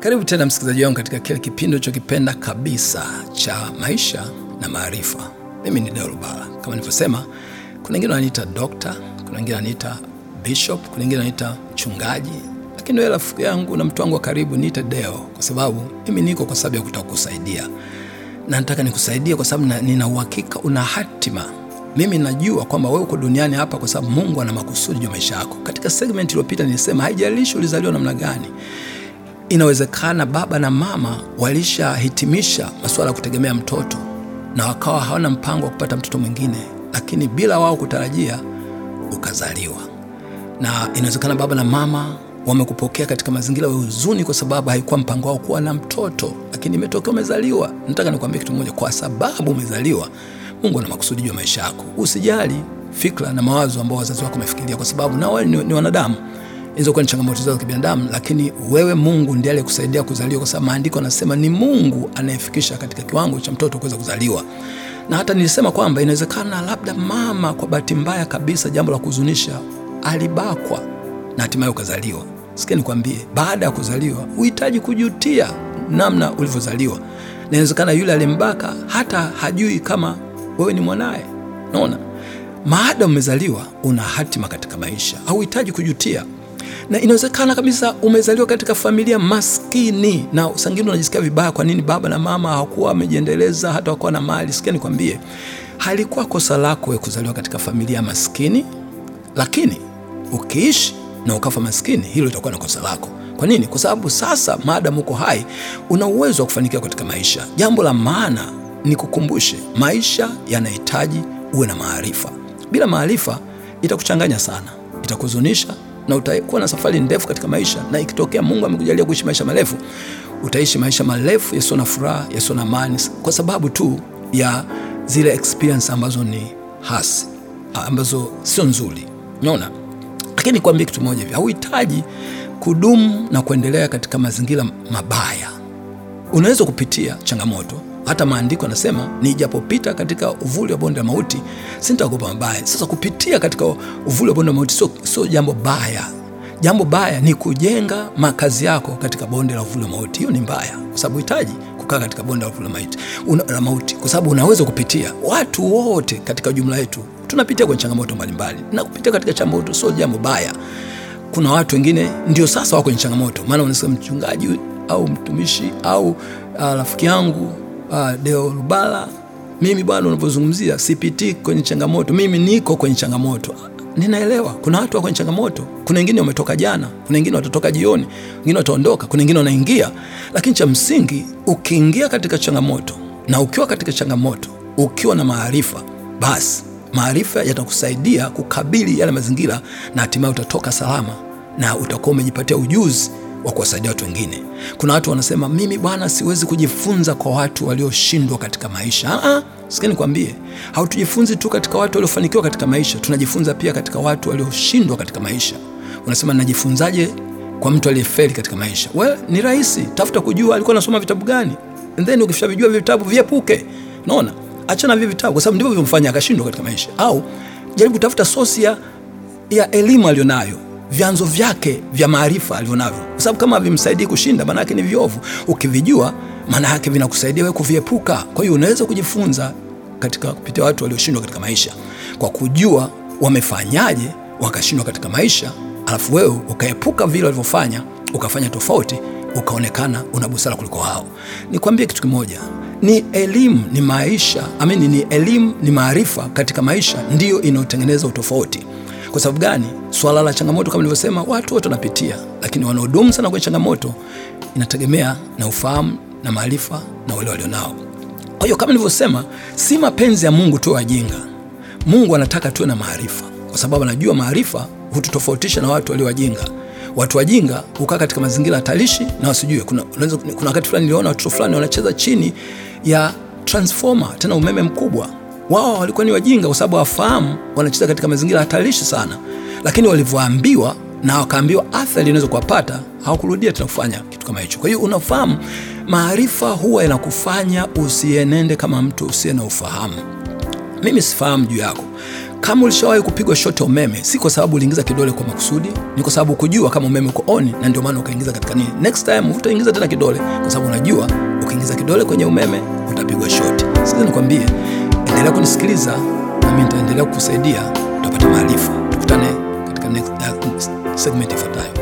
Karibu tena msikilizaji wangu katika kile kipindi unachokipenda kabisa cha maisha na maarifa. Mimi ni Deo. Kama nilivyosema, kuna wengine wananiita dokta, kuna wengine wananiita bishop, kuna wengine wananiita mchungaji, lakini wewe rafiki yangu na mtu wangu wa karibu niite Deo, kwa sababu mimi niko kwa sababu ya kutaka kusaidia, na nataka nikusaidie kwa sababu nina uhakika una hatima mimi najua kwamba wewe uko duniani hapa kwa sababu Mungu ana makusudi juu maisha yako. Katika segment iliyopita nilisema haijalishi ulizaliwa namna gani, inawezekana baba na mama walishahitimisha masuala ya kutegemea mtoto na wakawa hawana mpango wa kupata mtoto mwingine, lakini bila wao kutarajia ukazaliwa. Na inawezekana baba na mama wamekupokea katika mazingira ya huzuni, kwa sababu haikuwa mpango wao kuwa na mtoto, lakini imetokea umezaliwa. Nataka nikwambie kitu moja, kwa sababu umezaliwa, Mungu ana makusudi juu ya maisha yako. Usijali fikra na mawazo ambao wazazi wako wamefikiria, kwa sababu na wao ni wanadamu kuwa ni changamoto zao za kibinadamu, lakini wewe Mungu ndiye aliyekusaidia kuzaliwa, kwa sababu maandiko anasema ni Mungu anayefikisha katika kiwango cha mtoto kuweza kuzaliwa. Na hata nilisema kwamba inawezekana labda mama, kwa bahati mbaya kabisa, jambo la kuhuzunisha, alibakwa na hatimaye ukazaliwa. Sikia nikwambie, baada ya kuzaliwa huhitaji kujutia namna ulivyozaliwa, na inawezekana yule aliyembaka hata hajui kama wewe ni mwanaye. Naona maada umezaliwa, una hatima katika maisha, hauhitaji kujutia na inawezekana kabisa umezaliwa katika familia maskini na sangine unajisikia vibaya. Kwa nini baba na mama hawakuwa wamejiendeleza hata wakuwa na mali? Sikia nikwambie, halikuwa kosa lako kuzaliwa katika familia maskini, lakini ukiishi na ukafa maskini, hilo litakuwa na kosa lako. Kwa nini? Kwa sababu sasa maadamu uko hai, una uwezo wa kufanikiwa katika maisha. Jambo la maana ni kukumbushe, maisha yanahitaji uwe na maarifa. Bila maarifa itakuchanganya sana, itakuzunisha na utakuwa na safari ndefu katika maisha, na ikitokea Mungu amekujalia kuishi maisha marefu, utaishi maisha marefu yasiyo na furaha, yasiyo na amani, kwa sababu tu ya zile experience ambazo ni hasi, ambazo sio nzuri. Unaona, lakini kuambia kitu moja hivi, hauhitaji kudumu na kuendelea katika mazingira mabaya. Unaweza kupitia changamoto hata maandiko anasema nijapopita katika uvuli wa bonde la mauti sintaogopa mabaya. Sasa kupitia katika uvuli wa bonde la mauti sio sio jambo baya. Jambo baya ni kujenga makazi yako katika bonde la uvuli wa mauti. Hiyo ni mbaya, kwa sababu hitaji kukaa katika bonde la uvuli wa mauti, una, la mauti, kwa sababu unaweza kupitia. Watu wote katika jumla yetu tunapitia kwenye changamoto mbalimbali, na kupitia katika changamoto sio jambo baya. Kuna watu wengine ndio sasa wako kwenye changamoto, maana wanasema mchungaji au mtumishi au uh, rafiki yangu uh, Deo Rubala, mimi bwana, unavyozungumzia sipitii kwenye changamoto, mimi niko kwenye changamoto. Ninaelewa kuna watu wako kwenye changamoto, kuna wengine wametoka jana, kuna wengine watatoka jioni, wengine wataondoka, kuna wengine wanaingia. Lakini cha msingi, ukiingia katika changamoto na ukiwa katika changamoto ukiwa na maarifa, basi maarifa yatakusaidia kukabili yale mazingira na hatimaye utatoka salama na utakuwa umejipatia ujuzi wa kuwasaidia watu wengine. Kuna watu wanasema mimi bwana, siwezi kujifunza kwa watu walioshindwa katika maisha. Ah, sikia nikwambie, hautujifunzi tu katika watu waliofanikiwa katika maisha, tunajifunza pia katika watu walioshindwa katika maisha. Unasema najifunzaje kwa mtu aliyefeli katika maisha? Well, ni rahisi, tafuta kujua alikuwa anasoma vitabu gani, and then ukishavijua vitabu viepuke. Unaona, achana vile vitabu, kwa sababu ndivyo vimfanya akashindwa katika maisha. Au jaribu kutafuta sosi ya, elimu alionayo vyanzo vyake vya maarifa alivyonavyo, kwa sababu kama vimsaidii kushinda, maana yake ni viovu. Ukivijua, maana yake vinakusaidia wewe kuviepuka. Kwa hiyo unaweza kujifunza katika kupitia watu walioshindwa katika maisha, kwa kujua wamefanyaje wakashindwa katika maisha, alafu wewe ukaepuka vile walivyofanya, ukafanya tofauti, ukaonekana una busara kuliko hao. Nikwambie kitu kimoja, ni elimu, ni maisha amini, ni elimu, ni maarifa katika maisha ndiyo inayotengeneza utofauti. Kwa sababu gani? Swala la changamoto kama nilivyosema, watu wote wanapitia, lakini wanaodumu sana kwenye changamoto inategemea na ufahamu na maarifa na wale walionao. Kwa hiyo kama nilivyosema, si mapenzi ya Mungu tuwe wajinga. Mungu anataka tuwe na maarifa, kwa sababu anajua maarifa hututofautisha na watu walio wajinga. Watu wajinga hukaa katika mazingira hatarishi na wasijue. Kuna, wakati fulani niliona watoto fulani wanacheza chini ya transformer, tena umeme mkubwa wao walikuwa ni wajinga kwa sababu hawafahamu wanacheza katika mazingira hatarishi sana, lakini walivyoambiwa na wakaambiwa athari inaweza kuwapata, hawakurudia tena kufanya kitu kama hicho. Kwa hiyo unafahamu, maarifa huwa yanakufanya usienende kama mtu usiye na ufahamu. Mimi sifahamu juu yako. Kama ulishawahi kupigwa shoti umeme, si kwa sababu uliingiza kidole kwa makusudi, ni kwa sababu kujua kama umeme uko on, na ndio maana ukaingiza katika nini. Next time hutaingiza tena kidole, kwa sababu unajua ukiingiza kidole kwenye umeme utapigwa shoti. Sasa nikwambie Endelea kunisikiliza nami nitaendelea kukusaidia utapata maarifa. Tukutane katika next segment ifuatayo.